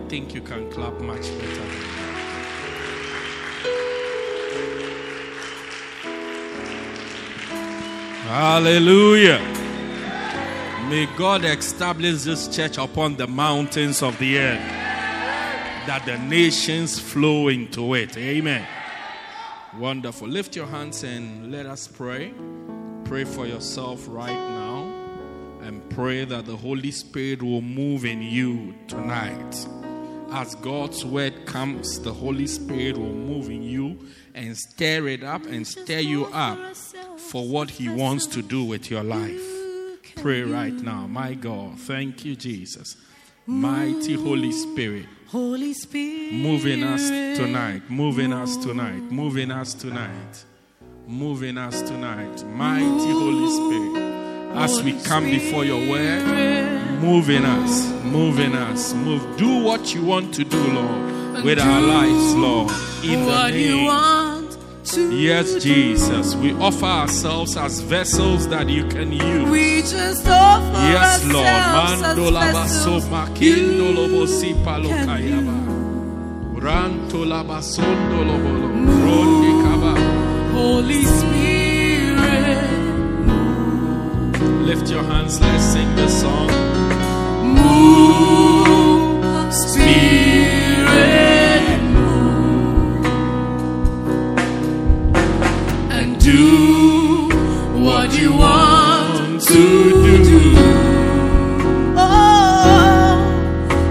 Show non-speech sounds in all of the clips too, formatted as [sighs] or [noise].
I think you can clap much better. Hallelujah. May God establish this church upon the mountains of the earth, that the nations flow into it. Amen. Wonderful. Lift your hands and let us pray. Pray for yourself right now and pray that the Holy Spirit will move in you tonight. As God's word comes, the Holy Spirit will move in you and stir it up and stir you up for what He wants to do with your life. Pray right now. My God, thank you, Jesus. Mighty Holy Spirit. Holy Spirit. Moving us tonight, moving us tonight, moving us tonight, moving us tonight. Mighty Holy Spirit. As we come before your word, moving us, moving us, move. Do what you want to do, Lord, with our lives, Lord. In the name. Yes, Jesus. We offer ourselves as vessels that you can use. We just offer Yes, Lord. Mandola baso makendo You lobo si palo can kayaba. Ranto Lift your hands. Let's sing the song. Move, Spirit, move, and do what you want to do. Oh,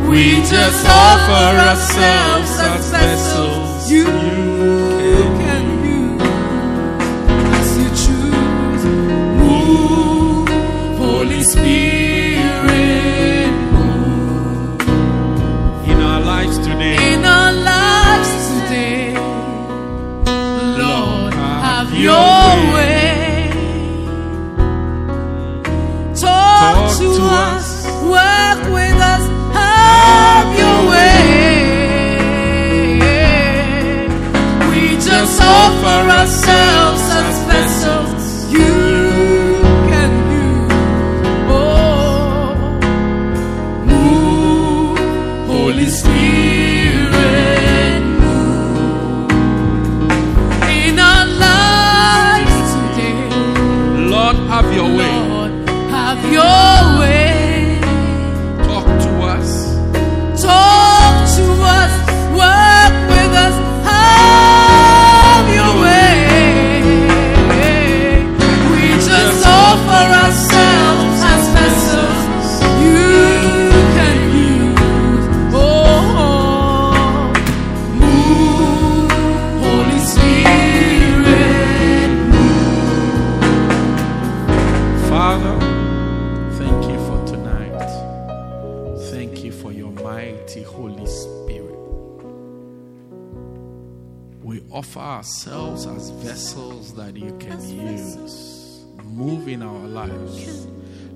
we just offer ourselves ourselves as vessels that you can use. Move in our lives.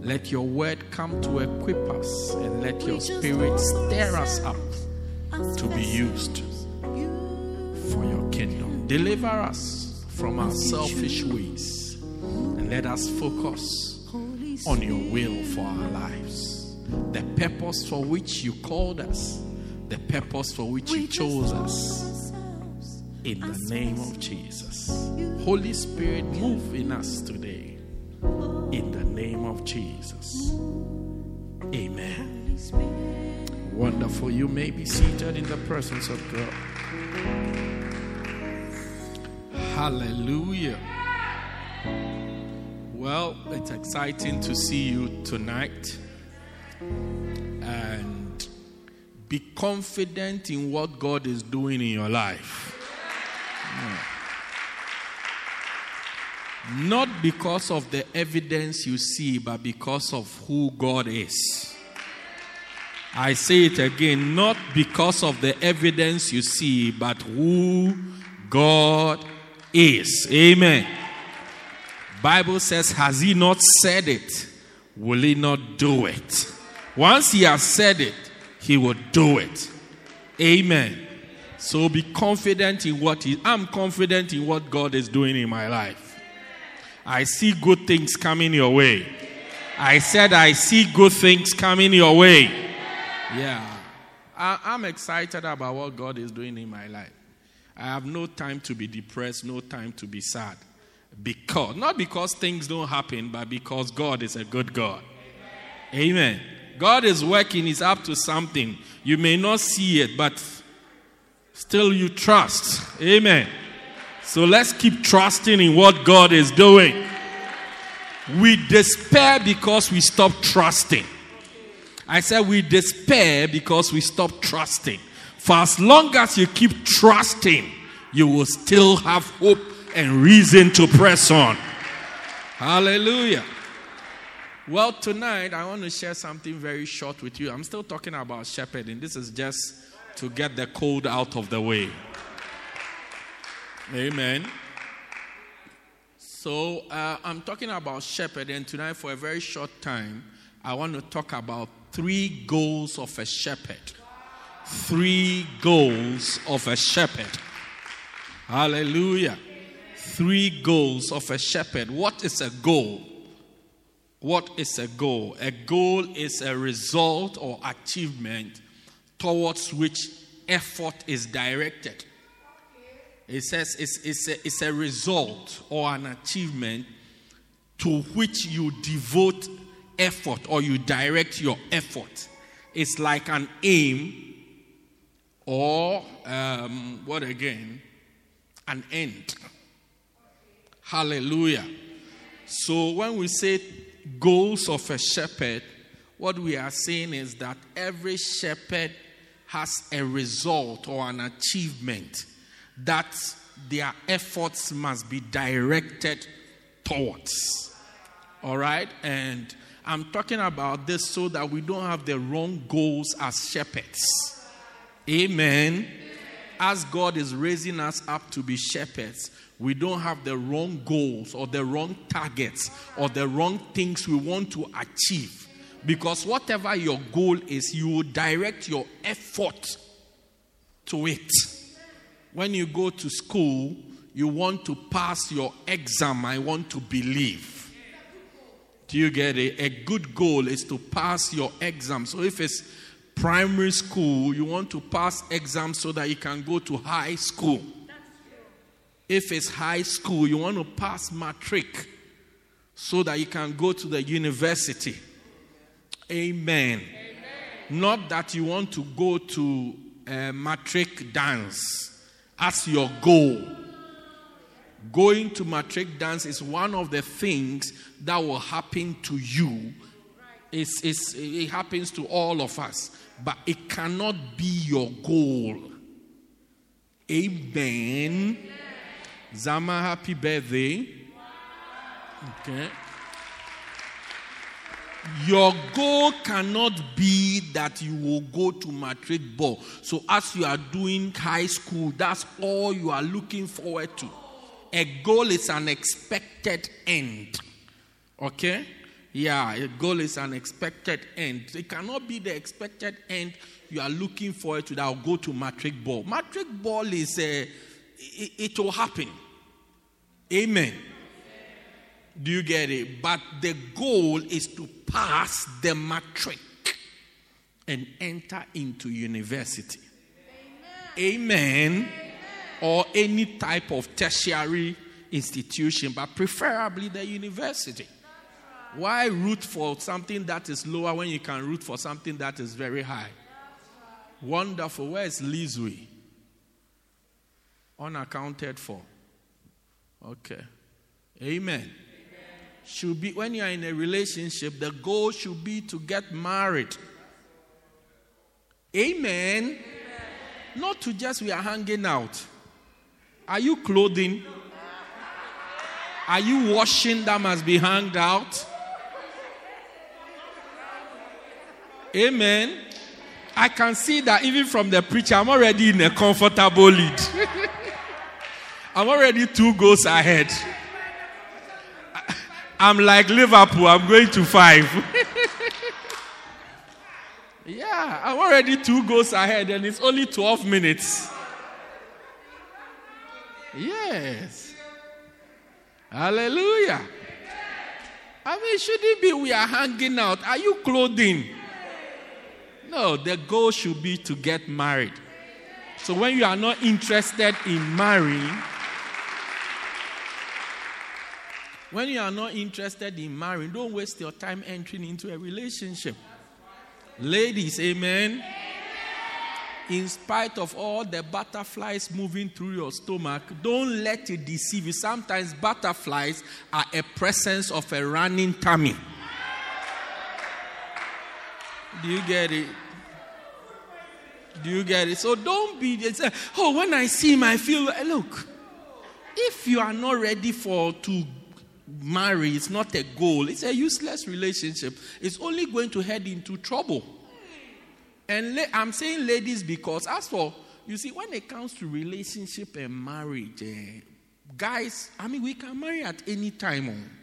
Let your word come to equip us and let your spirit stir us up to be used for your kingdom. Deliver us from our selfish ways and let us focus on your will for our lives. The purpose for which you called us, the purpose for which you chose us. In the name of Jesus. Holy Spirit, move in us today. In the name of Jesus. Amen. Wonderful. You may be seated in the presence of God. Hallelujah. Well, it's exciting to see you tonight. And be confident in what God is doing in your life. Hmm. Not because of the evidence you see, but because of who God is. I say it again, not because of the evidence you see, but who God is. Amen. Bible says, has he not said it? Will he not do it? Once he has said it, he will do it. Amen. So be confident in what he I'm confident in what God is doing in my life. I see good things coming your way. I said I see good things coming your way. Yeah. I, I'm excited about what God is doing in my life. I have no time to be depressed, no time to be sad. Because, not because things don't happen, but because God is a good God. Amen. God is working, He's up to something. You may not see it, but still you trust. Amen. So let's keep trusting in what God is doing. We despair because we stop trusting. I said we despair because we stop trusting. For as long as you keep trusting, you will still have hope and reason to press on. Hallelujah. Well, tonight I want to share something very short with you. I'm still talking about shepherding. This is just to get the cold out of the way. Amen. So uh, I'm talking about shepherding tonight for a very short time. I want to talk about three goals of a shepherd. Three goals of a shepherd. Hallelujah. Three goals of a shepherd. What is a goal? What is a goal? A goal is a result or achievement towards which effort is directed. It says it's, it's, a, it's a result or an achievement to which you devote effort or you direct your effort. It's like an aim or um, what again? An end. Hallelujah. So when we say goals of a shepherd, what we are saying is that every shepherd has a result or an achievement that their efforts must be directed towards. All right? And I'm talking about this so that we don't have the wrong goals as shepherds. Amen. As God is raising us up to be shepherds, we don't have the wrong goals or the wrong targets or the wrong things we want to achieve. Because whatever your goal is, you will direct your effort to it. When you go to school, you want to pass your exam, I want to believe. Do you get it? A good goal is to pass your exam. So if it's primary school, you want to pass exams so that you can go to high school. If it's high school, you want to pass matric so that you can go to the university. Amen. Amen. Not that you want to go to a matric dance as your goal. Going to matric dance is one of the things that will happen to you. It's, it's, it happens to all of us, but it cannot be your goal. Amen. Zama, happy birthday. Okay. Your goal cannot be that you will go to matric ball. So, as you are doing high school, that's all you are looking forward to. A goal is an expected end. Okay? Yeah, a goal is an expected end. It cannot be the expected end you are looking forward to that will go to matric ball. Matric ball is a, it, it will happen. Amen. Do you get it? But the goal is to pass the matric and enter into university. Amen. Amen. Or any type of tertiary institution, but preferably the university. Why root for something that is lower when you can root for something that is very high? Wonderful. Where is Lizui? Unaccounted for. Okay. Amen should be when you are in a relationship, the goal should be to get married. Amen. Amen. Not to just we are hanging out. Are you clothing? Are you washing that must be hanged out? Amen. I can see that even from the preacher, I'm already in a comfortable lead. [laughs] I'm already two goals ahead. I'm like Liverpool, I'm going to five. [laughs] yeah, I'm already two goals ahead, and it's only 12 minutes. Yes. Hallelujah. I mean, should it be we are hanging out? Are you clothing? No, the goal should be to get married. So when you are not interested in marrying, when you are not interested in marrying, don't waste your time entering into a relationship. Ladies, amen. In spite of all the butterflies moving through your stomach, don't let it deceive you. Sometimes butterflies are a presence of a running tummy. Do you get it? Do you get it? So don't be, say, oh, when I see him, I feel, look, if you are not ready for to marry, it's not a goal, it's a useless relationship. It's only going to head into trouble. And la- I'm saying ladies because, as for, you see, when it comes to relationship and marriage, eh, guys, I mean, we can marry at any time. Oh.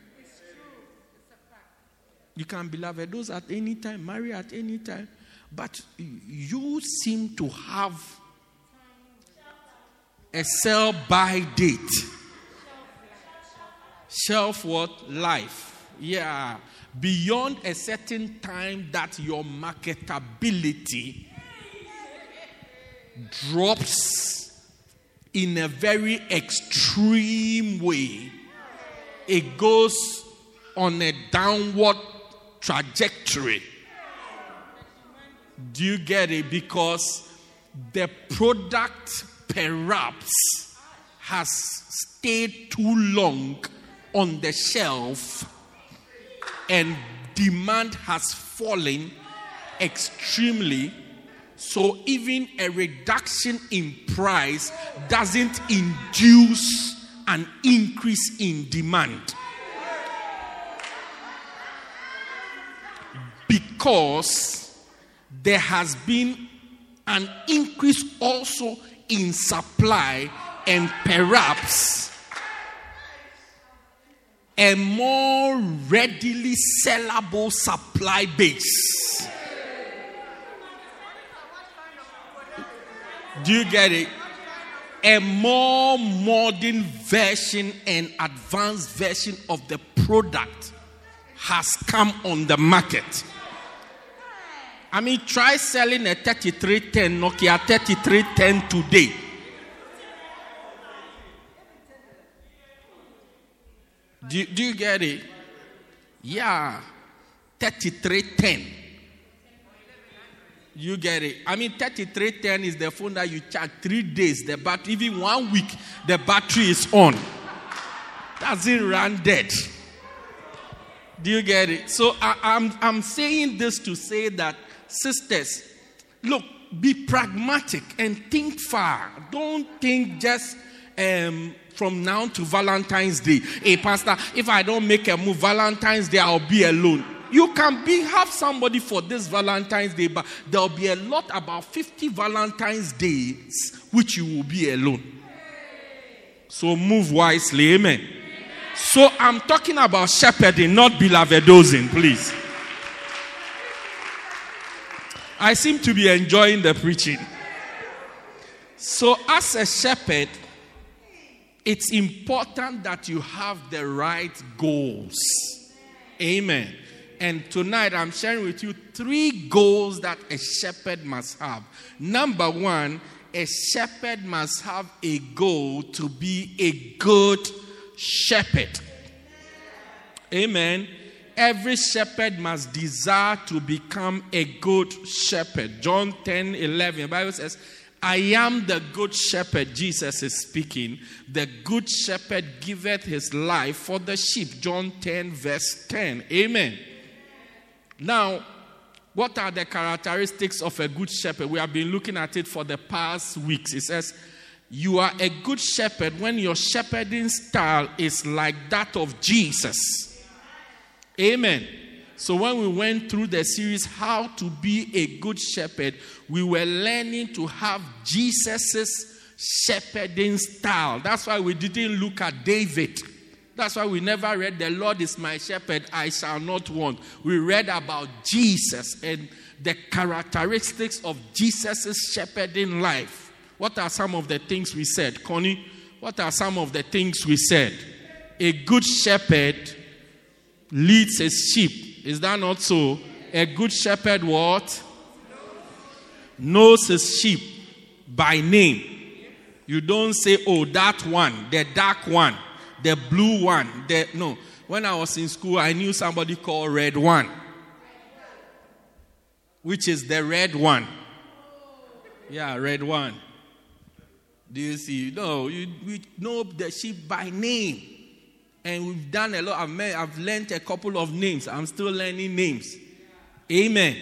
You can, beloved, those at any time, marry at any time. But you seem to have a sell by date. Shelf what? Life. Yeah. Beyond a certain time that your marketability drops in a very extreme way. It goes on a downward trajectory. Do you get it? Because the product perhaps has stayed too long on the shelf and demand has fallen extremely. So, even a reduction in price doesn't induce an increase in demand. Because there has been an increase also in supply and perhaps a more readily sellable supply base. Do you get it? A more modern version and advanced version of the product has come on the market. I mean, try selling a 3310 Nokia 3310 today. Do, do you get it? Yeah, 3310. You get it? I mean, 3310 is the phone that you charge three days, the battery, even one week, the battery is on. Doesn't run dead. Do you get it? So I, I'm, I'm saying this to say that, sisters, look, be pragmatic and think far. Don't think just um, from now to Valentine's Day. Hey, Pastor, if I don't make a move Valentine's Day, I'll be alone. You can be have somebody for this Valentine's Day, but there'll be a lot about 50 Valentine's days which you will be alone. So move wisely, amen. So I'm talking about shepherding, not belovedosing, please. I seem to be enjoying the preaching. So, as a shepherd, it's important that you have the right goals. Amen. And tonight I'm sharing with you three goals that a shepherd must have. Number one, a shepherd must have a goal to be a good shepherd. Amen. Every shepherd must desire to become a good shepherd. John 10 11, the Bible says, I am the good shepherd, Jesus is speaking. The good shepherd giveth his life for the sheep. John 10, verse 10. Amen. Now, what are the characteristics of a good shepherd? We have been looking at it for the past weeks. It says, You are a good shepherd when your shepherding style is like that of Jesus. Amen. So, when we went through the series, How to Be a Good Shepherd, we were learning to have Jesus' shepherding style. That's why we didn't look at David. That's why we never read, The Lord is my shepherd, I shall not want. We read about Jesus and the characteristics of Jesus' shepherding life. What are some of the things we said? Connie, what are some of the things we said? A good shepherd leads his sheep. Is that not so? A good shepherd what? Knows his sheep by name. You don't say, oh, that one, the dark one, the blue one. The, no. When I was in school, I knew somebody called Red One, which is the red one. Yeah, red one. Do you see? No, you, we know the sheep by name. And we've done a lot. I've, met, I've learned a couple of names. I'm still learning names. Amen.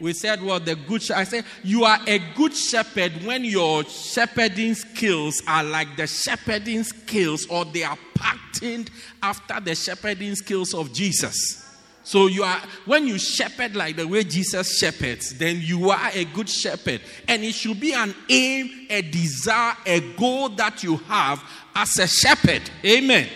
We said, well, the good I said, you are a good shepherd when your shepherding skills are like the shepherding skills or they are patterned after the shepherding skills of Jesus. So you are when you shepherd like the way Jesus shepherds, then you are a good shepherd. And it should be an aim, a desire, a goal that you have as a shepherd. Amen.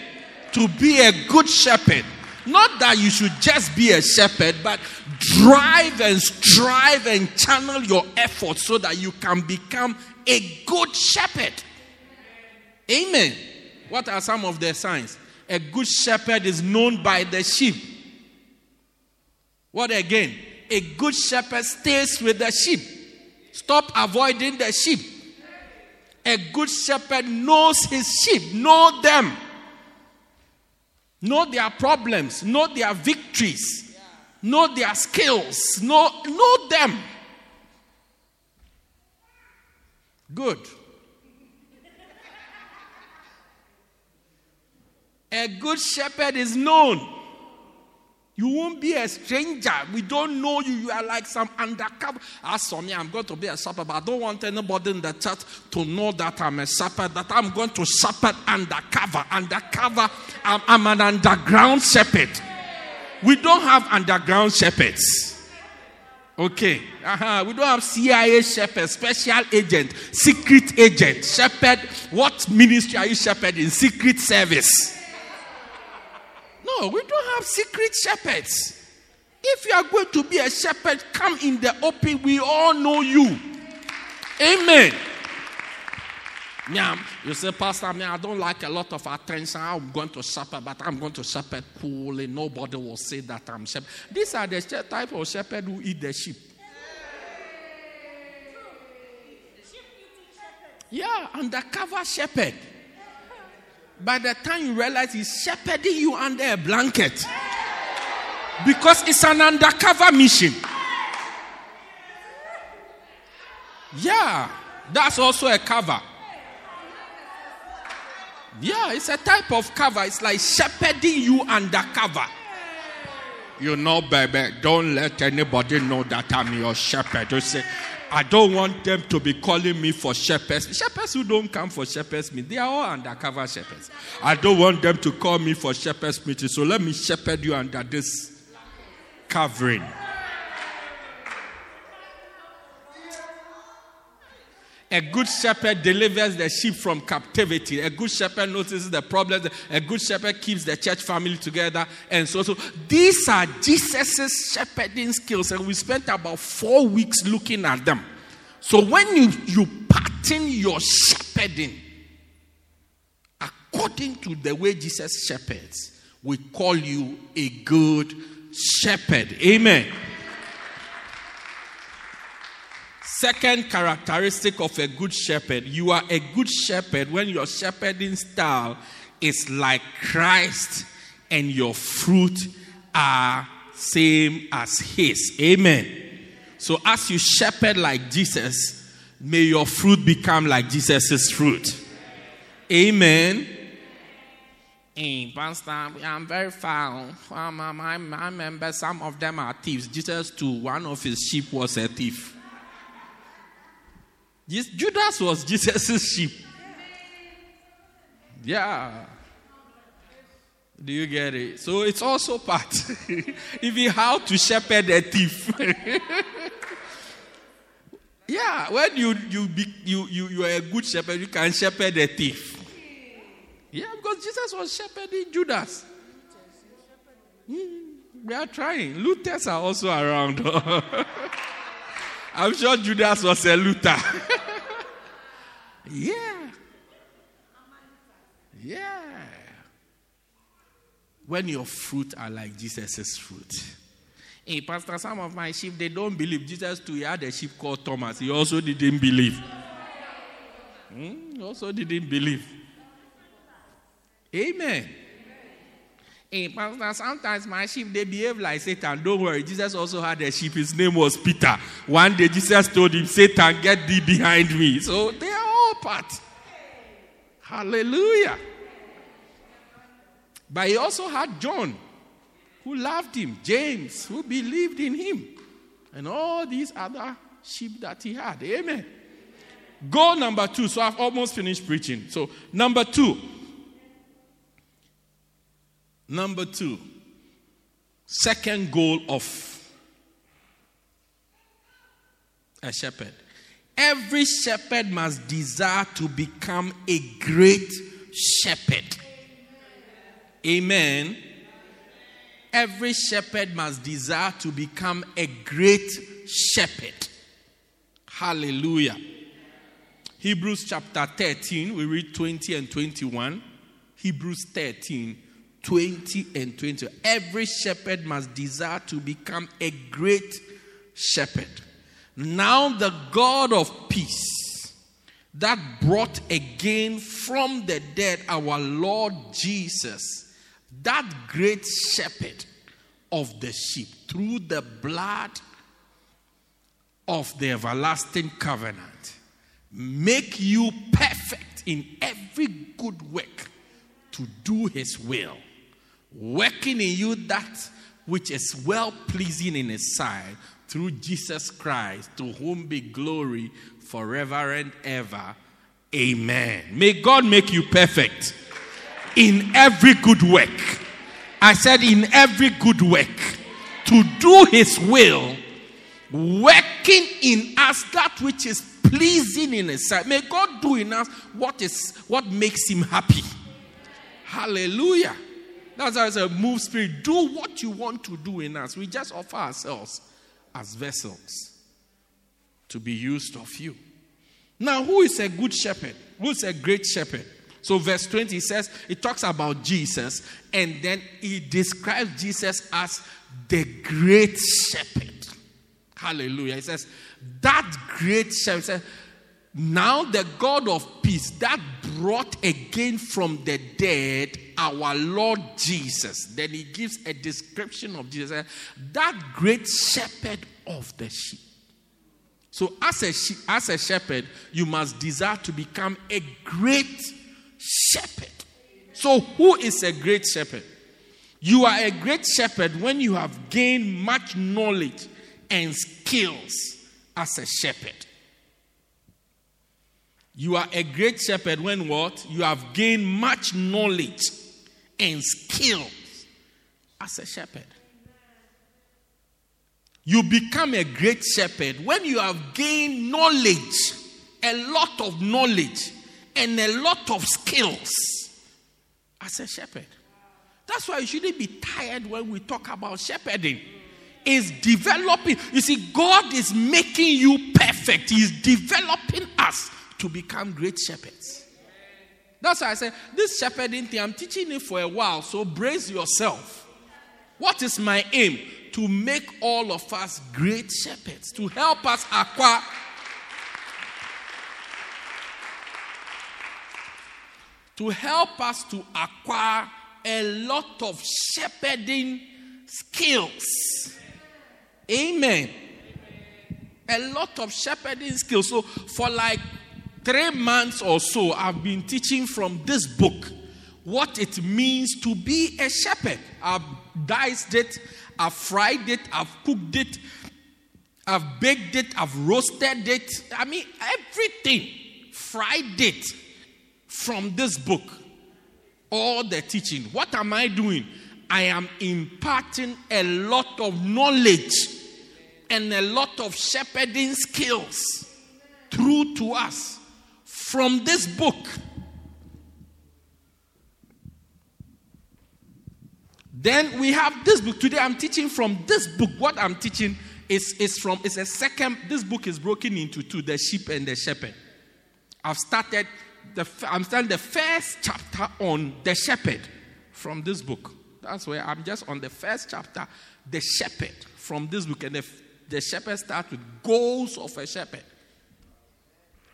To be a good shepherd. Not that you should just be a shepherd, but drive and strive and channel your efforts so that you can become a good shepherd. Amen. What are some of the signs? A good shepherd is known by the sheep. What again? A good shepherd stays with the sheep. Stop avoiding the sheep. A good shepherd knows his sheep, know them, know their problems, know their victories, know their skills, know, know them. Good. A good shepherd is known. You won't be a stranger. We don't know you. You are like some undercover. As for me, I'm going to be a shepherd, but I don't want anybody in the church to know that I'm a shepherd, that I'm going to shepherd undercover. Undercover, I'm, I'm an underground shepherd. We don't have underground shepherds. Okay. Uh-huh. We don't have CIA shepherd, special agent, secret agent, shepherd. What ministry are you shepherding? Secret service. No, we don't have secret shepherds. If you are going to be a shepherd, come in the open. We all know you. Amen. Yeah, you say, Pastor, I, mean, I don't like a lot of attention. I'm going to shepherd, but I'm going to shepherd coolly. Nobody will say that I'm shepherd. These are the type of shepherd who eat the sheep. Yeah, undercover shepherd. By the time you realize he's shepherding you under a blanket, because it's an undercover mission. Yeah, that's also a cover. Yeah, it's a type of cover. It's like shepherding you undercover. You know, baby, don't let anybody know that I'm your shepherd. You say, I don't want them to be calling me for shepherds. Shepherds who don't come for shepherds meeting, they are all undercover shepherds. I don't want them to call me for shepherds meeting, so let me shepherd you under this covering. A good shepherd delivers the sheep from captivity. A good shepherd notices the problems. A good shepherd keeps the church family together. And so, so these are Jesus' shepherding skills. And we spent about four weeks looking at them. So when you, you pattern your shepherding according to the way Jesus shepherds, we call you a good shepherd. Amen. Second characteristic of a good shepherd you are a good shepherd when your shepherding style is like Christ and your fruit are same as his. Amen. So as you shepherd like Jesus, may your fruit become like Jesus' fruit. Amen. Hey, Pastor, I'm very. Um, I remember some of them are thieves. Jesus, too, one of his sheep was a thief. Judas was Jesus' sheep. Yeah. Do you get it? So it's also part. [laughs] Even how to shepherd a thief. [laughs] yeah, when you you, be, you you you are a good shepherd, you can shepherd a thief. Yeah, because Jesus was shepherding Judas. Hmm, we are trying. Looters are also around. [laughs] I'm sure Judas was a looter. [laughs] yeah. Yeah. When your fruit are like Jesus' fruit. Hey, Pastor, some of my sheep, they don't believe. Jesus, too, he had a sheep called Thomas. He also didn't believe. Hmm? He also didn't believe. Amen. Hey, Pastor, sometimes my sheep, they behave like Satan. Don't worry. Jesus also had a sheep. His name was Peter. One day, Jesus told him, Satan, get thee behind me. So they are all part. Hallelujah. But he also had John, who loved him, James, who believed in him, and all these other sheep that he had. Amen. Goal number two. So I've almost finished preaching. So, number two. Number two, second goal of a shepherd. Every shepherd must desire to become a great shepherd. Amen. Every shepherd must desire to become a great shepherd. Hallelujah. Hebrews chapter 13, we read 20 and 21. Hebrews 13, 20 and 20. Every shepherd must desire to become a great shepherd. Now, the God of peace that brought again from the dead our Lord Jesus, that great shepherd of the sheep, through the blood of the everlasting covenant, make you perfect in every good work to do his will, working in you that which is well pleasing in his sight through Jesus Christ, to whom be glory forever and ever. Amen. May God make you perfect in every good work. I said, in every good work, to do his will, working in us that which is pleasing in his sight. May God do in us what is what makes him happy. Hallelujah. That's why I said, move spirit. Do what you want to do in us. We just offer ourselves as vessels to be used of you. Now, who is a good shepherd? Who is a great shepherd? So, verse 20 says, it talks about Jesus, and then he describes Jesus as the great shepherd. Hallelujah. He says, that great shepherd. Now the God of peace that brought again from the dead our Lord Jesus. Then he gives a description of Jesus. Eh, that great shepherd of the sheep. So, as a, as a shepherd, you must desire to become a great shepherd. So, who is a great shepherd? You are a great shepherd when you have gained much knowledge and skills as a shepherd. You are a great shepherd when what? You have gained much knowledge and skills as a shepherd. You become a great shepherd when you have gained knowledge, a lot of knowledge, and a lot of skills as a shepherd. That's why you shouldn't be tired when we talk about shepherding. Is developing. You see, God is making you perfect. He's developing us to become great shepherds. That's why I say this shepherding thing, I'm teaching it for a while, so brace yourself. What is my aim? To make all of us great shepherds, to help us acquire. To help us to acquire a lot of shepherding skills. Amen. A lot of shepherding skills. So, for like three months or so, I've been teaching from this book what it means to be a shepherd. I've diced it, I've fried it, I've cooked it, I've baked it, I've roasted it. I mean, everything. Fried it from this book. All the teaching. What am I doing? I am imparting a lot of knowledge and a lot of shepherding skills through to us from this book. Then we have this book. Today I'm teaching from this book. What I'm teaching is, is from is a second. This book is broken into two: the sheep and the shepherd. I've started the I'm starting the first chapter on the shepherd from this book. That's where I'm just on the first chapter, the shepherd from this book, and the, the shepherd starts with goals of a shepherd.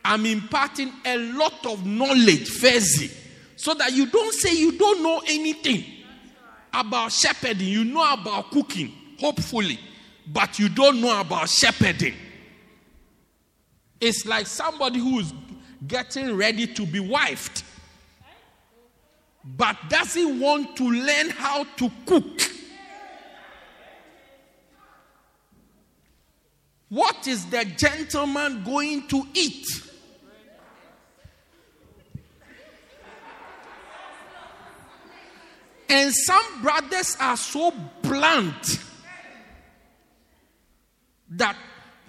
I'm imparting a lot of knowledge, Fezi, so that you don't say you don't know anything about shepherding. You know about cooking, hopefully, but you don't know about shepherding. It's like somebody who is getting ready to be wifed, but doesn't want to learn how to cook. What is the gentleman going to eat? And some brothers are so blunt that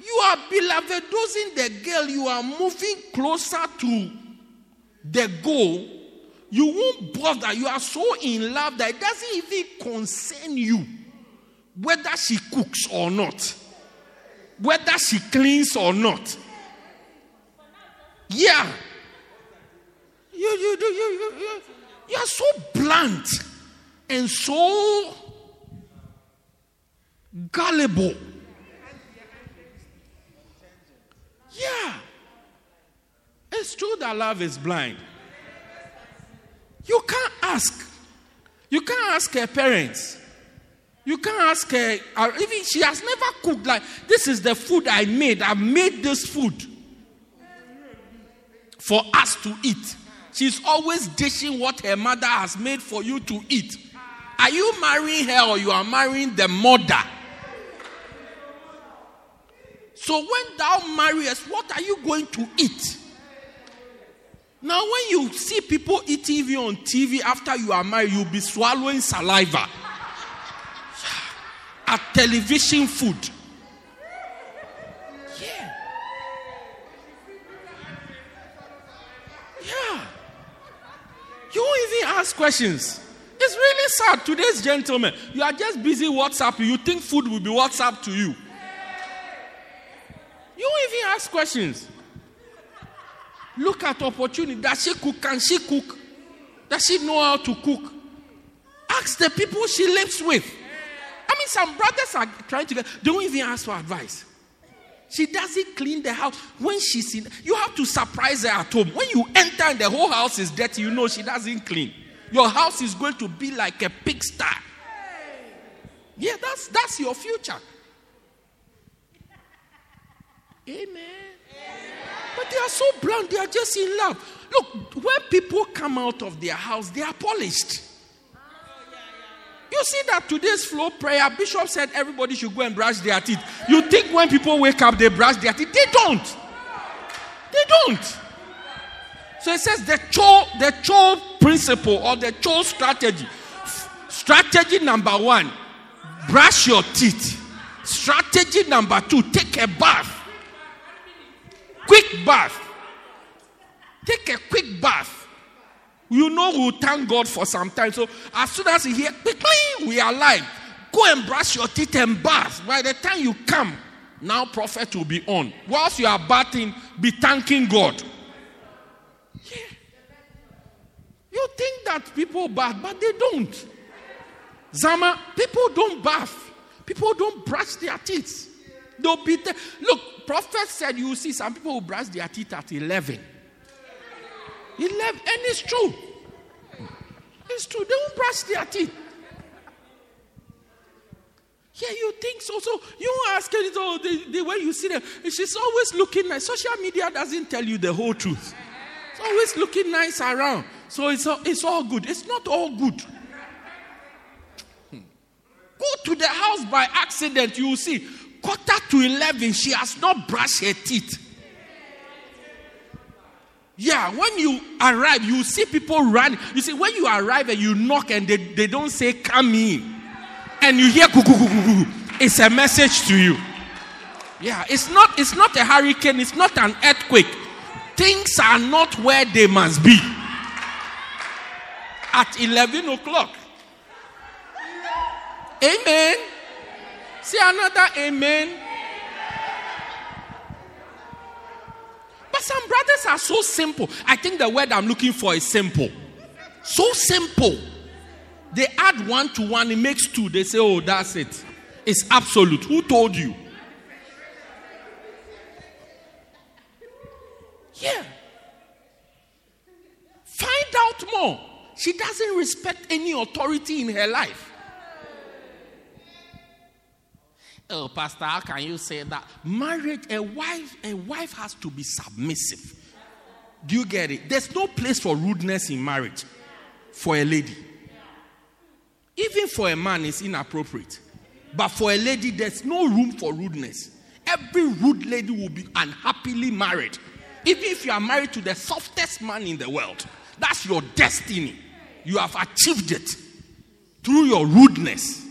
you are beloved, dosing the girl, you are moving closer to the goal. You won't bother. You are so in love that it doesn't even concern you whether she cooks or not, whether she cleans or not. Yeah. You, you, you, you, you, you are so blunt and so gullible. Yeah. It's true that love is blind. You can't ask. You can't ask her parents. You can't ask her. uh, Even she has never cooked. Like, this is the food I made. I made this food for us to eat. She's always dishing what her mother has made for you to eat. Are you marrying her or you are marrying the mother? So when thou marriest, what are you going to eat? Now, when you see people eat TV on TV after you are married, you'll be swallowing saliva [sighs] at television food. Yeah. Yeah. You won't even ask questions. It's really sad. Today's gentlemen, you are just busy WhatsApp. You think food will be WhatsApp to you. You even ask questions. Look at opportunity. Does she cook? Can she cook? Does she know how to cook? Ask the people she lives with. I mean, some brothers are trying to get, don't even ask for advice. She doesn't clean the house. When she's in, you have to surprise her at home. When you enter and the whole house is dirty, you know she doesn't clean. Your house is going to be like a pigsty. Yeah, that's that's your future. Amen. But they are so blunt, they are just in love. Look, when people come out of their house, they are polished. You see that today's flow prayer, Bishop said everybody should go and brush their teeth. You think when people wake up, they brush their teeth? They don't. They don't. So it says the cho, the cho principle or the cho strategy. Strategy number one, brush your teeth. Strategy number two, take a bath. Quick bath. Take a quick bath. You know we'll thank God for some time. So as soon as you hear quickly, we are alive. Go and brush your teeth and bath. By the time you come, now prophet will be on. Whilst you are bathing, be thanking God. Yeah. You think that people bath, but they don't. Zama, people don't bath. People don't brush their teeth. They'll be there. Look, prophet said you see some people who brush their teeth at 11. 11, and it's true. It's true. They don't brush their teeth. Yeah, you think so. So you ask it, oh, the, the way you see them. She's always looking nice. Social media doesn't tell you the whole truth. It's always looking nice around. So it's all, it's all good. It's not all good. Hmm. Go to the house by accident, you will see. quarter to 11, she has not brushed her teeth. Yeah, when you arrive, you see people run. You see, when you arrive and you knock and they, they don't say, Come in, and you hear, "Gu, gu, gu, gu, gu," it's a message to you. Yeah, it's not, it's not a hurricane, it's not an earthquake. Things are not where they must be. At 11 o'clock. Amen. See another amen. But some brothers are so simple. I think the word I'm looking for is simple. So simple. They add one to one, it makes two. They say, oh, that's it. It's absolute. Who told you? Yeah. Find out more. She doesn't respect any authority in her life. Oh, Pastor, how can you say that? Marriage, a wife, a wife has to be submissive. Do you get it? There's no place for rudeness in marriage for a lady. Even for a man, it's inappropriate. But for a lady, there's no room for rudeness. Every rude lady will be unhappily married. Even if you are married to the softest man in the world, that's your destiny. You have achieved it through your rudeness.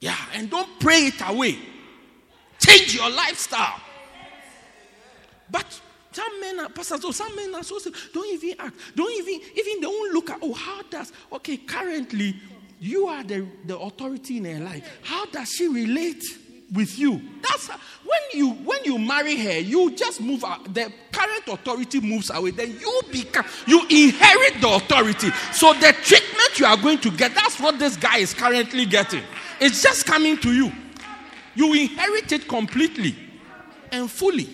Yeah, and don't pray it away. Change your lifestyle. But some men are pastors, oh, some men are so don't even act, don't even even they won't look at oh how does okay currently you are the, the authority in her life. How does she relate with you? That's when you when you marry her, you just move out. The current authority moves away. Then you become you inherit the authority. So the treatment you are going to get, that's what this guy is currently getting. It's just coming to you. You inherit it completely and fully.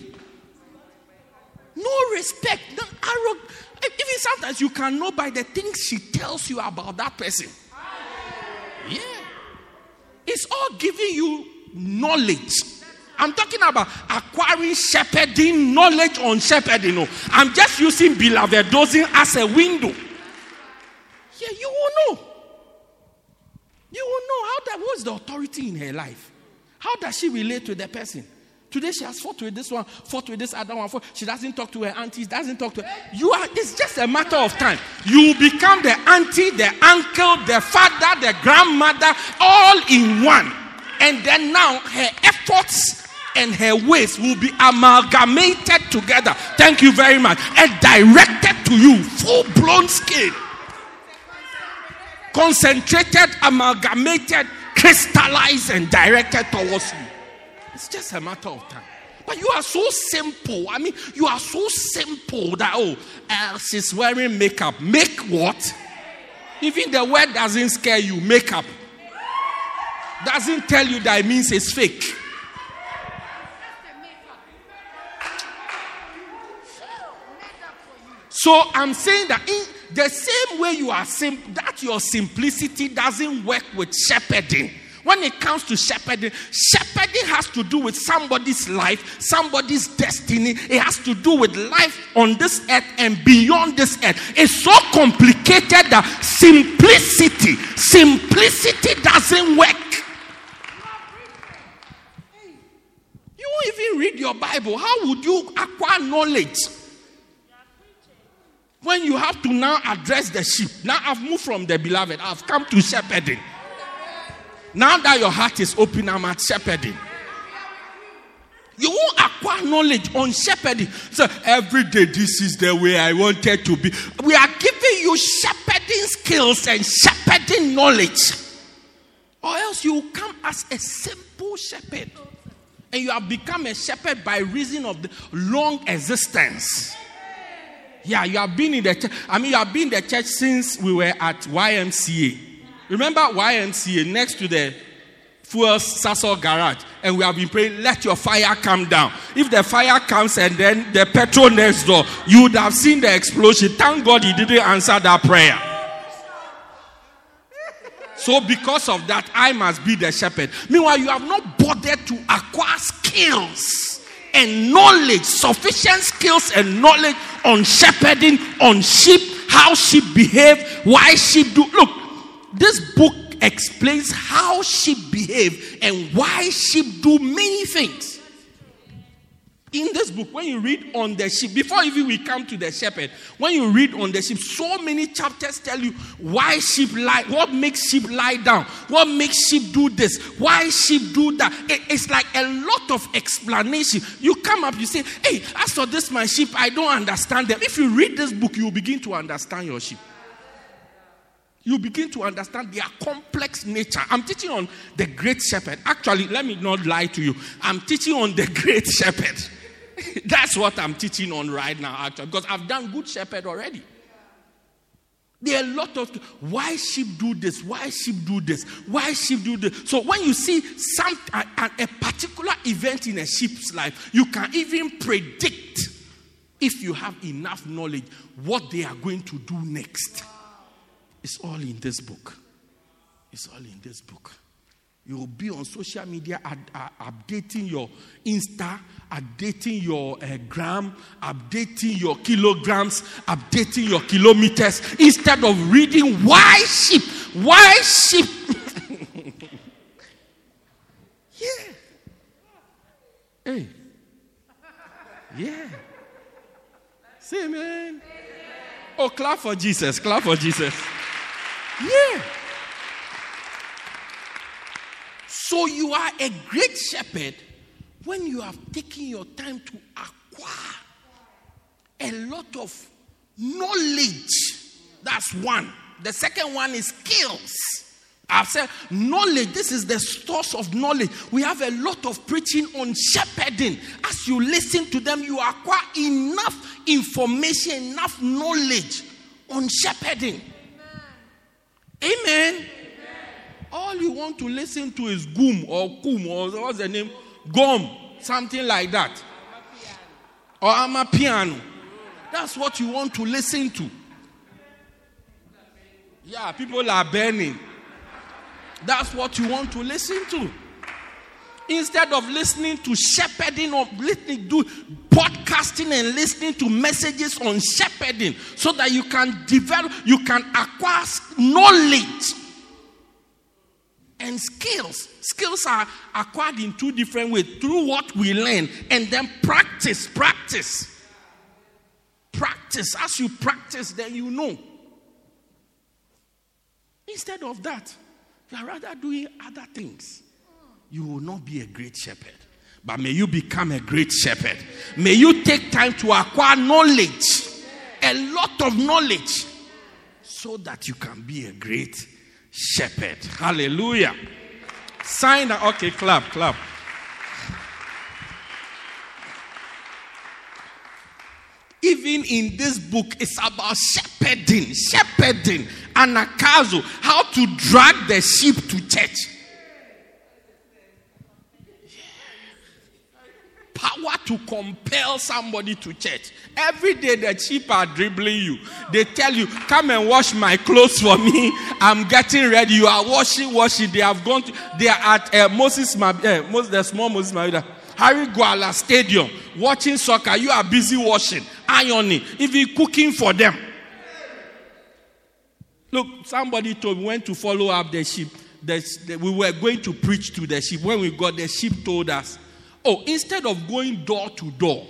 No respect, no arrogance. Even sometimes you can know by the things she tells you about that person. Yeah. It's all giving you knowledge. I'm talking about acquiring shepherding, knowledge on shepherding. No, I'm just using beloved dosing as a window. Yeah, you will know. You will know how that was the authority in her life. How does she relate to the person? Today she has fought with this one, fought with this other one. She doesn't talk to her aunties, doesn't talk to her. You are. It's just a matter of time. You become the auntie, the uncle, the father, the grandmother, all in one. And then now her efforts and her ways will be amalgamated together. Thank you very much. And directed to you, full blown scale concentrated, amalgamated, crystallized, and directed towards you. It's just a matter of time. But you are so simple. I mean, you are so simple that, oh, uh, she's wearing makeup. Make what? Even the word doesn't scare you. Makeup. Doesn't tell you that it means it's fake. So I'm saying that in the same way you are simple, that your simplicity doesn't work with shepherding. When it comes to shepherding, shepherding has to do with somebody's life, somebody's destiny. It has to do with life on this earth and beyond this earth. It's so complicated that simplicity, simplicity doesn't work. Won't even read your Bible. How would you acquire knowledge? When you have to now address the sheep. Now I've moved from the beloved, I've come to shepherding. Now that your heart is open, I'm at shepherding. You won't acquire knowledge on shepherding. So every day, this is the way I wanted to be. We are giving you shepherding skills and shepherding knowledge. Or else you will come as a simple shepherd. And you have become a shepherd by reason of the long existence. Yeah, you have been in the church. I mean, you have been in the church since we were at YMCA. Remember YMCA next to the fuel Sasol garage? And we have been praying, let your fire come down. If the fire comes and then the petrol next door, you would have seen the explosion. Thank God he didn't answer that prayer. So, because of that, I must be the shepherd. Meanwhile, you have not bothered to acquire skills and knowledge, sufficient skills and knowledge on shepherding, on sheep, how sheep behave, why sheep do. Look, this book explains how sheep behave and why sheep do many things. In this book, when you read on the sheep, before even we come to the shepherd, when you read on the sheep, so many chapters tell you why sheep lie, what makes sheep lie down, what makes sheep do this, why sheep do that. It- it's like a lot of explanation. You come up, you say, Hey, as for this, my sheep, I don't understand them. If you read this book, you begin to understand your sheep you begin to understand their complex nature. I'm teaching on the great shepherd. Actually, let me not lie to you. I'm teaching on the great shepherd. That's what I'm teaching on right now, actually, because I've done good shepherd already. There are a lot of why sheep do this, why sheep do this, why sheep do this. So when you see some a, a- a particular event in a sheep's life, you can even predict if you have enough knowledge what they are going to do next. It's all in this book. It's all in this book. You will be on social media ad- updating your Insta, updating your uh, gram, updating your kilograms, updating your kilometers instead of reading why sheep, why sheep. [laughs] yeah. Hey. Yeah. Say amen. Oh, clap for Jesus. Clap for Jesus. Yeah. So you are a great shepherd when you have taken your time to acquire a lot of knowledge. That's one. The second one is skills. I've said knowledge, this is the source of knowledge. We have a lot of preaching on shepherding. As you listen to them, you acquire enough information, enough knowledge on shepherding. Amen. All you want to listen to is goom or kum or what's the name? Gom, something like that. Or amapiano. That's what you want to listen to. Yeah, people are burning. That's what you want to listen to. Instead of listening to shepherding or listening to podcasting and listening to messages on shepherding so that you can develop, you can acquire knowledge and skills. Skills are acquired in two different ways through what we learn and then practice. Practice. Practice. As you practice, then you know. Instead of that, you are rather doing other things. You will not be a great shepherd. But may you become a great shepherd. May you take time to acquire knowledge, a lot of knowledge, so that you can be a great shepherd. Hallelujah. Sign that. Okay, clap, clap. Even in this book, it's about shepherding, shepherding, Anagkazo, how to drag the sheep to church. Power to compel somebody to church. Every day the sheep are dribbling you. They tell you, "Come and wash my clothes for me. I'm getting ready." You are washing, washing. They have gone. To, they are at uh, Moses, Mab- uh, Moses, the small Moses Mabhida, Harry Gwala Stadium, watching soccer. You are busy washing, ironing, even cooking for them. Look, somebody told me when to follow up the sheep. The, the- we were going to preach to the sheep. When we got the sheep, told us, "Oh, instead of going door to door,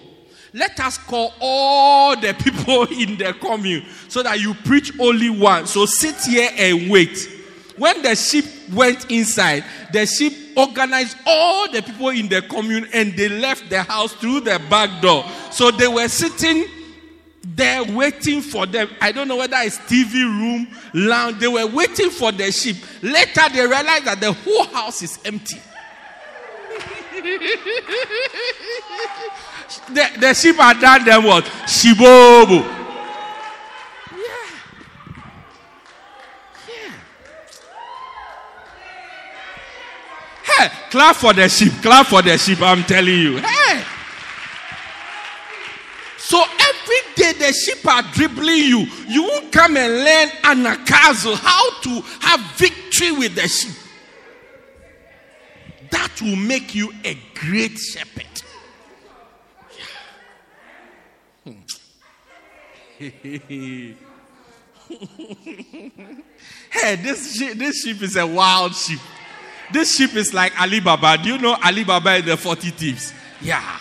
let us call all the people [laughs] in the commune so that you preach only one. So sit here and wait." When the sheep went inside, the sheep organized all the people in the commune and they left the house through the back door. So they were sitting there waiting for them. I don't know whether it's TV room, lounge. They were waiting for the sheep. Later, they realized that the whole house is empty. The, the sheep had done them what? Shibobo. Yeah. Yeah. Hey, clap for the sheep. Clap for the sheep. I'm telling you. Hey. So every day the sheep are dribbling you. You won't come and learn Anagkazo, how to have victory with the sheep. That will make you a great shepherd. [laughs] Hey, this sheep, this sheep is a wild sheep. This sheep is like Alibaba. Do you know Alibaba and the 40 thieves? Yeah.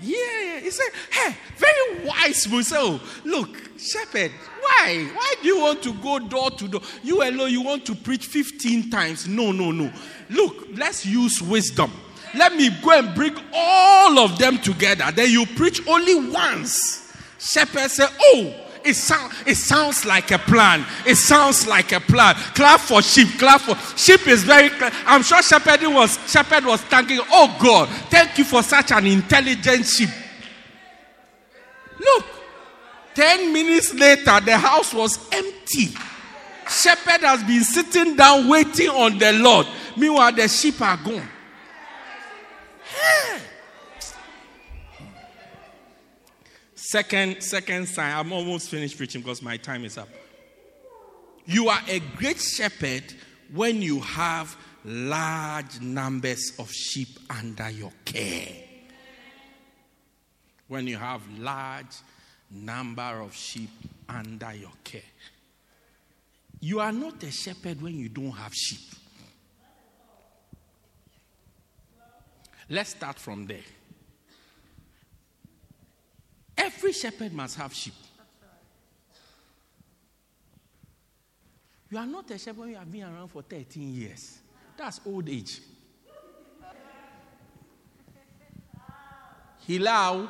Yeah, he said, hey, very wise Museo. Oh, look, shepherd, why? Why do you want to go door to door? You alone, you want to preach 15 times. No, no, no. Look, let's use wisdom. Let me go and bring all of them together. Then you preach only once. Shepherd said, Oh, it, sound, it sounds like a plan. It sounds like a plan. Clap for sheep. Clap for sheep is very. I'm sure shepherd was shepherd was thanking. Oh God, thank you for such an intelligent sheep. Look, ten minutes later, the house was empty. Shepherd has been sitting down waiting on the Lord. Meanwhile, the sheep are gone. Second, second sign. I'm almost finished preaching because my time is up. You are a great shepherd when you have large numbers of sheep under your care. When you have large number of sheep under your care. You are not a shepherd when you don't have sheep. Let's start from there. Every shepherd must have sheep. You are not a shepherd when you have been around for 13 years. That's old age. Hilao.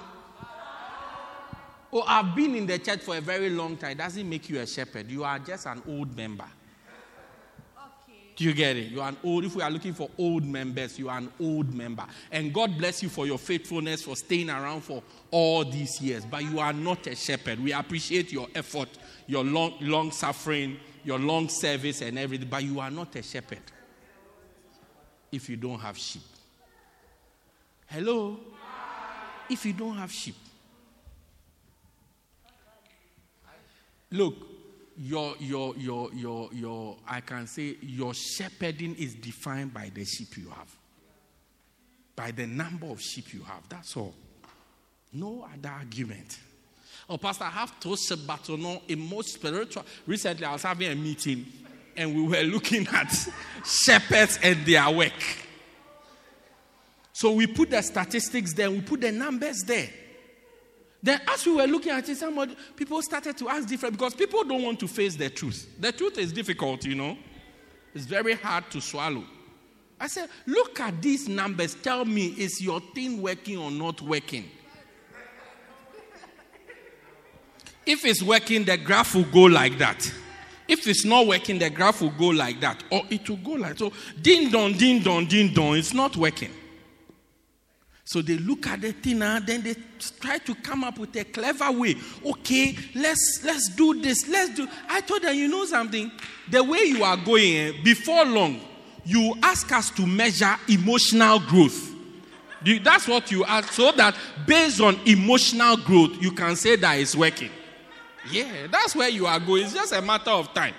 Oh, I've been in the church for a very long time. Doesn't make you a shepherd. You are just an old member. Okay. Do you get it? You are an old, if we are looking for old members, you are an old member. And God bless you for your faithfulness, for staying around for all these years. But you are not a shepherd. We appreciate your effort, your long, long suffering, your long service, and everything. But you are not a shepherd if you don't have sheep. Hello? If you don't have sheep. Look, your, your, your, your, your, I can say your shepherding is defined by the sheep you have. By the number of sheep you have. That's all. No other argument. Oh, Pastor, I have to say, but no, in most spiritual. Recently, I was having a meeting and we were looking at shepherds and their work. So we put the statistics there, we put the numbers there. Then, as we were looking at it, somebody, people started to ask different because people don't want to face the truth. The truth is difficult, you know. It's very hard to swallow. I said, look at these numbers. Tell me, is your thing working or not working? If it's working, the graph will go like that. If it's not working, the graph will go like that. Or it will go like so. Ding dong, ding dong, ding dong. It's not working. So they look at the thing and then they try to come up with a clever way. Okay, let's let's do this. Let's do. I told them, you know something. The way you are going, eh, before long, you ask us to measure emotional growth. That's what you ask, so that based on emotional growth, you can say that it's working. Yeah, that's where you are going. It's just a matter of time.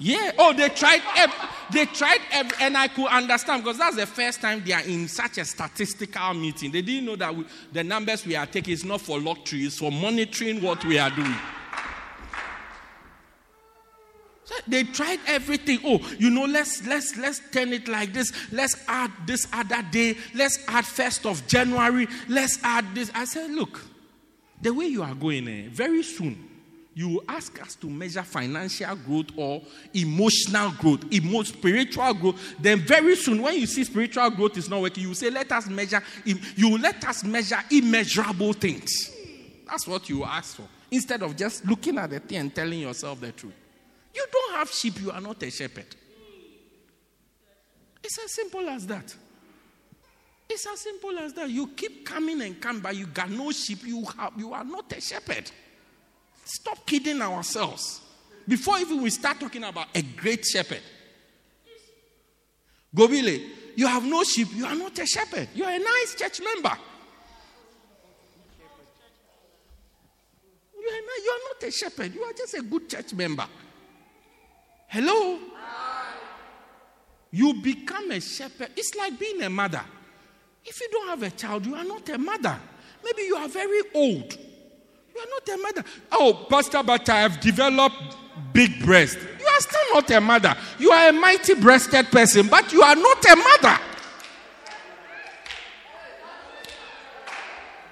Yeah. Oh, they tried. Every, they tried, every, and I could understand because that's the first time they are in such a statistical meeting. They didn't know that we, the numbers we are taking is not for lottery; it's for monitoring what we are doing. So they tried everything. Oh, you know, let's let's let's turn it like this. Let's add this other day. Let's add first of January. Let's add this. I said, look, the way you are going, eh, very soon you ask us to measure financial growth or emotional growth, emo- spiritual growth, then very soon, when you see spiritual growth is not working, you say, Let us measure, you let us measure immeasurable things. That's what you ask for. Instead of just looking at the thing and telling yourself the truth. You don't have sheep, you are not a shepherd. It's as simple as that. It's as simple as that. You keep coming and coming, but you got no sheep, you, have, you are not a shepherd. Kidding ourselves. Before even we start talking about a great shepherd. Gobile, you have no sheep, you are not a shepherd. You are a nice church member. You are, not, you are not a shepherd, you are just a good church member. Hello? You become a shepherd. It's like being a mother. If you don't have a child, you are not a mother. Maybe you are very old. You are not a mother. Oh, Pastor, but I have developed big breast. You are still not a mother. You are a mighty breasted person, but you are not a mother.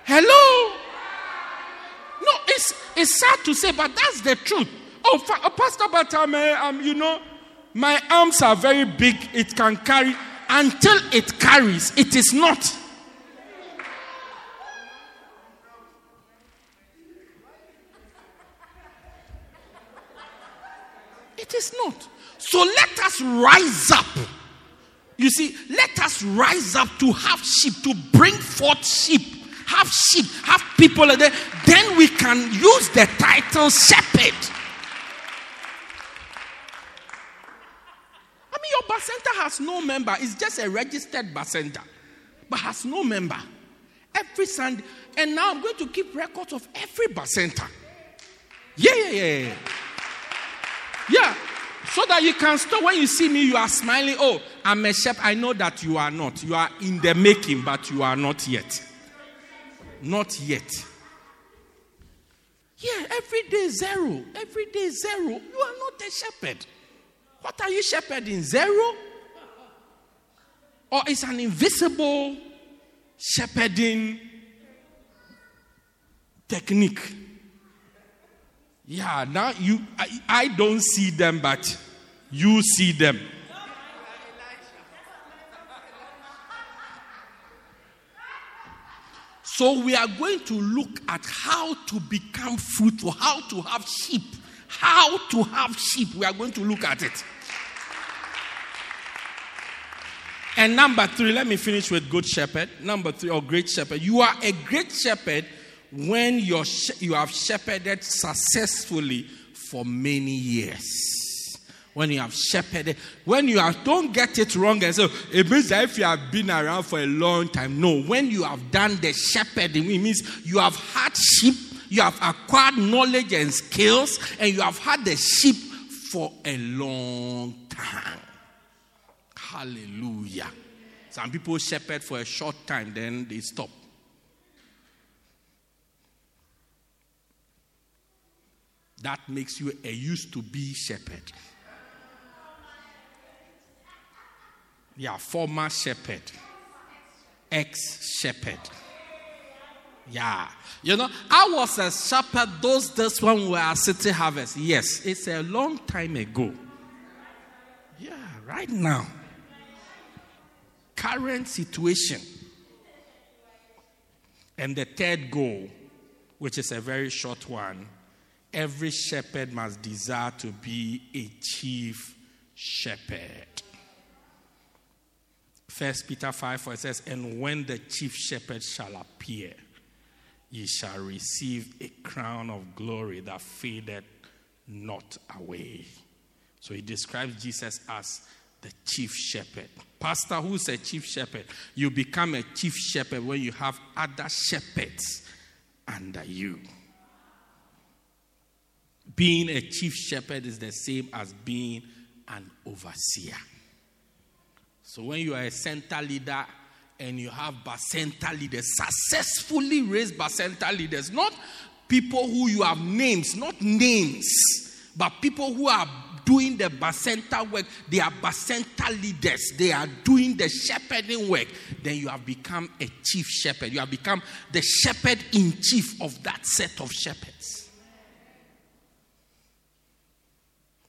Hello? No, it's, it's sad to say, but that's the truth. Oh, uh, Pastor, but um, uh, um, you know, my arms are very big. It can carry. Until it carries, it is not. It is not. So let us rise up. You see, let us rise up to have sheep, to bring forth sheep. Have sheep, have people there. Then we can use the title shepherd. I mean, your bacenta has no member. It's just a registered bacenta, but has no member. Every Sunday. And now I'm going to keep records of every bacenta. Yeah, yeah, yeah, yeah. Yeah. So that you can stop when you see me, you are smiling. Oh, I'm a shepherd. I know that you are not. You are in the making, but you are not yet. Not yet. Yeah, every day zero. Every day zero. You are not a shepherd. What are you shepherding? Zero? Or it's an invisible shepherding technique. Yeah, now you I, I don't see them, but you see them. So we are going to look at how to become fruitful, how to have sheep, how to have sheep. We are going to look at it. And number three, let me finish with good shepherd. Number three, or great shepherd. You are a great shepherd when you're, you have shepherded successfully for many years. When you have shepherded, when you have, don't get it wrong and say, it means that if you have been around for a long time. No, when you have done the shepherding, it means you have had sheep, you have acquired knowledge and skills, and you have had the sheep for a long time. Hallelujah. Some people shepherd for a short time, then they stop. That makes you a used to be shepherd. Yeah, former shepherd, ex shepherd. Yeah. You know, I was a shepherd those days when we were at City Harvest. Yes, it's a long time ago. Yeah, right now. Current situation. And the third goal, which is a very short one every shepherd must desire to be a chief shepherd. First Peter 5 4 it says, And when the chief shepherd shall appear, ye shall receive a crown of glory that fadeth not away. So he describes Jesus as the chief shepherd. Pastor, who's a chief shepherd? You become a chief shepherd when you have other shepherds under you. Being a chief shepherd is the same as being an overseer. So when you are a center leader and you have bacenta leaders, successfully raised bacenta leaders, not people who you have names, not names, but people who are doing the bacenta work, they are bacenta leaders, they are doing the shepherding work, then you have become a chief shepherd. You have become the shepherd in chief of that set of shepherds.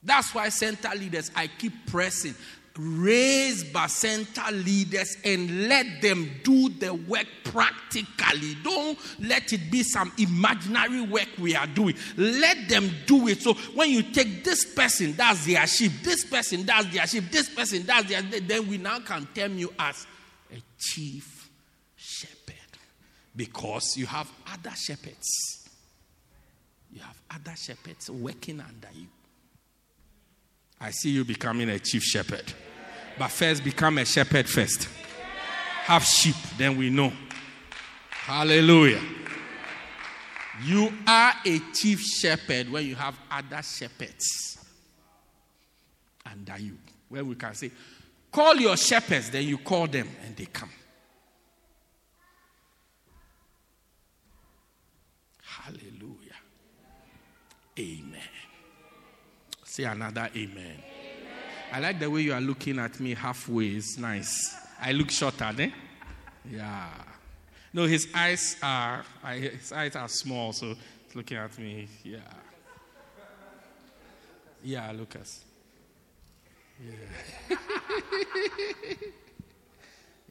That's why center leaders, I keep pressing. Raise bacenta leaders and let them do the work practically. Don't let it be some imaginary work we are doing. Let them do it. So when you take this person, that's their sheep, this person, that's their sheep, this person, that's their, then we now can term you as a chief shepherd because you have other shepherds. You have other shepherds working under you. I see you becoming a chief shepherd. But first, become a shepherd first. Have sheep, then we know. Hallelujah. You are a chief shepherd when you have other shepherds under you. Where we can say, call your shepherds, then you call them and they come. Hallelujah. Amen. Say another amen. I like the way you are looking at me halfway. It's nice. I look shorter, eh? Yeah. No, his eyes are his eyes are small, so he's looking at me. Yeah. Yeah, Lucas. Yeah. [laughs]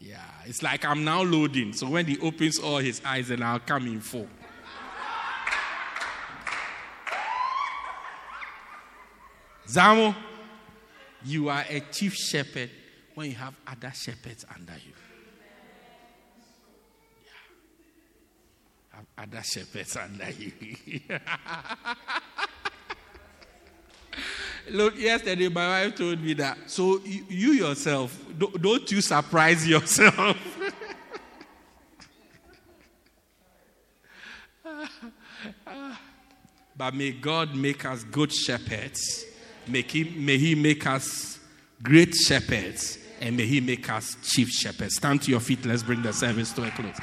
yeah. It's like I'm now loading. So when he opens all his eyes, then I'll come in full. Zamo, you are a chief shepherd when you have other shepherds under you. Yeah. Have other shepherds under you. [laughs] Look, yesterday my wife told me that. So you, you yourself, don't, don't you surprise yourself? [laughs] but may God make us good shepherds May he, may he make us great shepherds and may he make us chief shepherds. Stand to your feet. Let's bring the service to a close.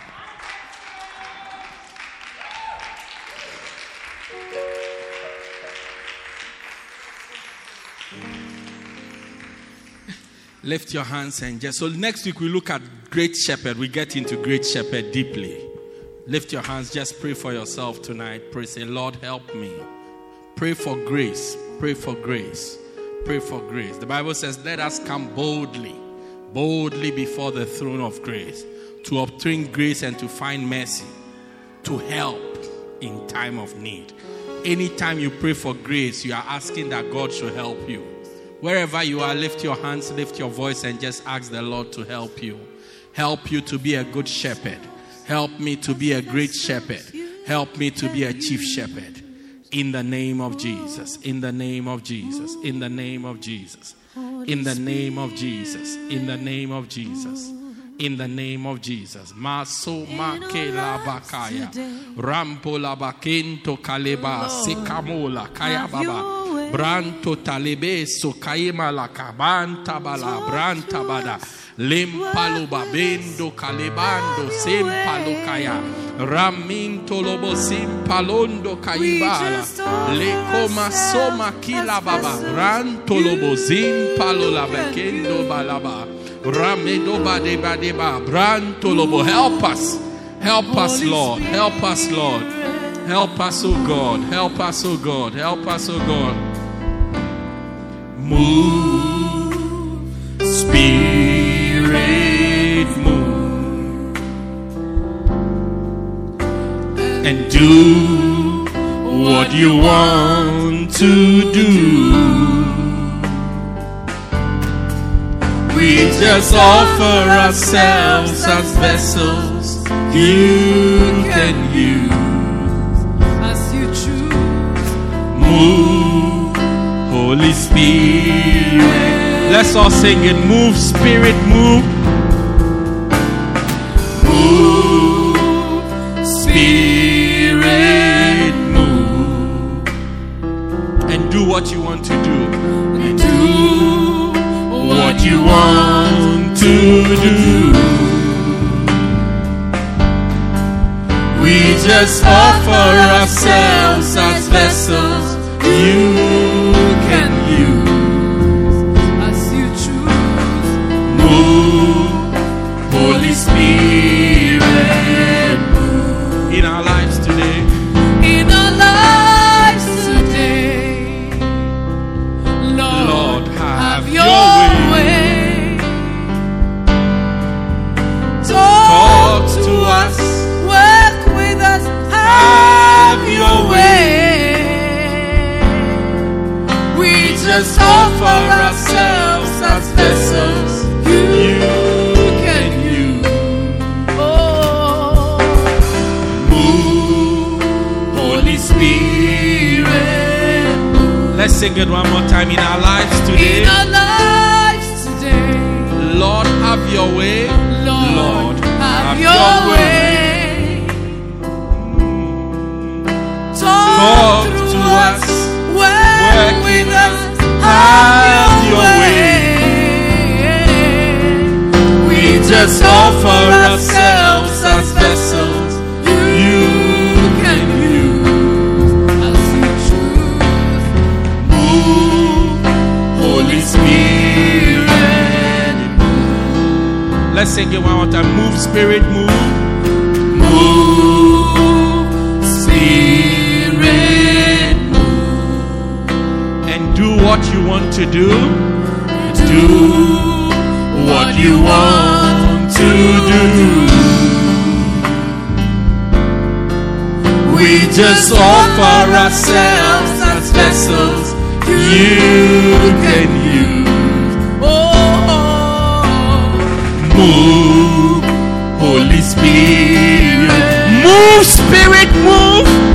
Lift your hands and just so next week we look at great shepherd. We get into great shepherd deeply. Lift your hands, just pray for yourself tonight. Pray, say, Lord, help me. Pray for grace. Pray for grace. Pray for grace. The Bible says, Let us come boldly, boldly before the throne of grace to obtain grace and to find mercy, to help in time of need. Anytime you pray for grace, you are asking that God should help you. Wherever you are, lift your hands, lift your voice, and just ask the Lord to help you. Help you to be a good shepherd. Help me to be a great shepherd. Help me to be a chief shepherd. In the name of Jesus. In the name of Jesus. In the name of Jesus. In the name of Jesus. In the name of Jesus. In the name of Jesus. Maso make la bakaya. Rampo la bakento kaleba. Sikamola kaya baba. Branto talebe so kaima la kabanta bala. Branta bada. Lempalo babendo kalebando sempalo kaya. Raminto lobo simpalondo kaibala. Le coma soma kila baba. Ranto lobo zimpalo la bekendo balaba. Ramedo badeba deba. Branto lobo. Help us. Help us, Lord. Help us, Lord. Help us, O God. Help us, O God. Help us, O God. Move, Spirit, move, and do what you want to do. We just offer ourselves as vessels you can use. as you choose. Move, Holy Spirit. Let's all sing it. Move, Spirit, move. Move, Spirit, what you want to do. Do what you want to do. We just offer ourselves as vessels you sing it one more time in our lives today. in our lives today, Lord, have your way. Lord, have, your way. Mm. Talk, Talk to us, us, work, with us, us, have your way. We just offer ourselves Let's sing it one more time. Move, Spirit, move. Move, Spirit, move. And do what you want to do. do what you want to do. We just offer ourselves as vessels you can use. Holy Spirit. Move, Spirit, move.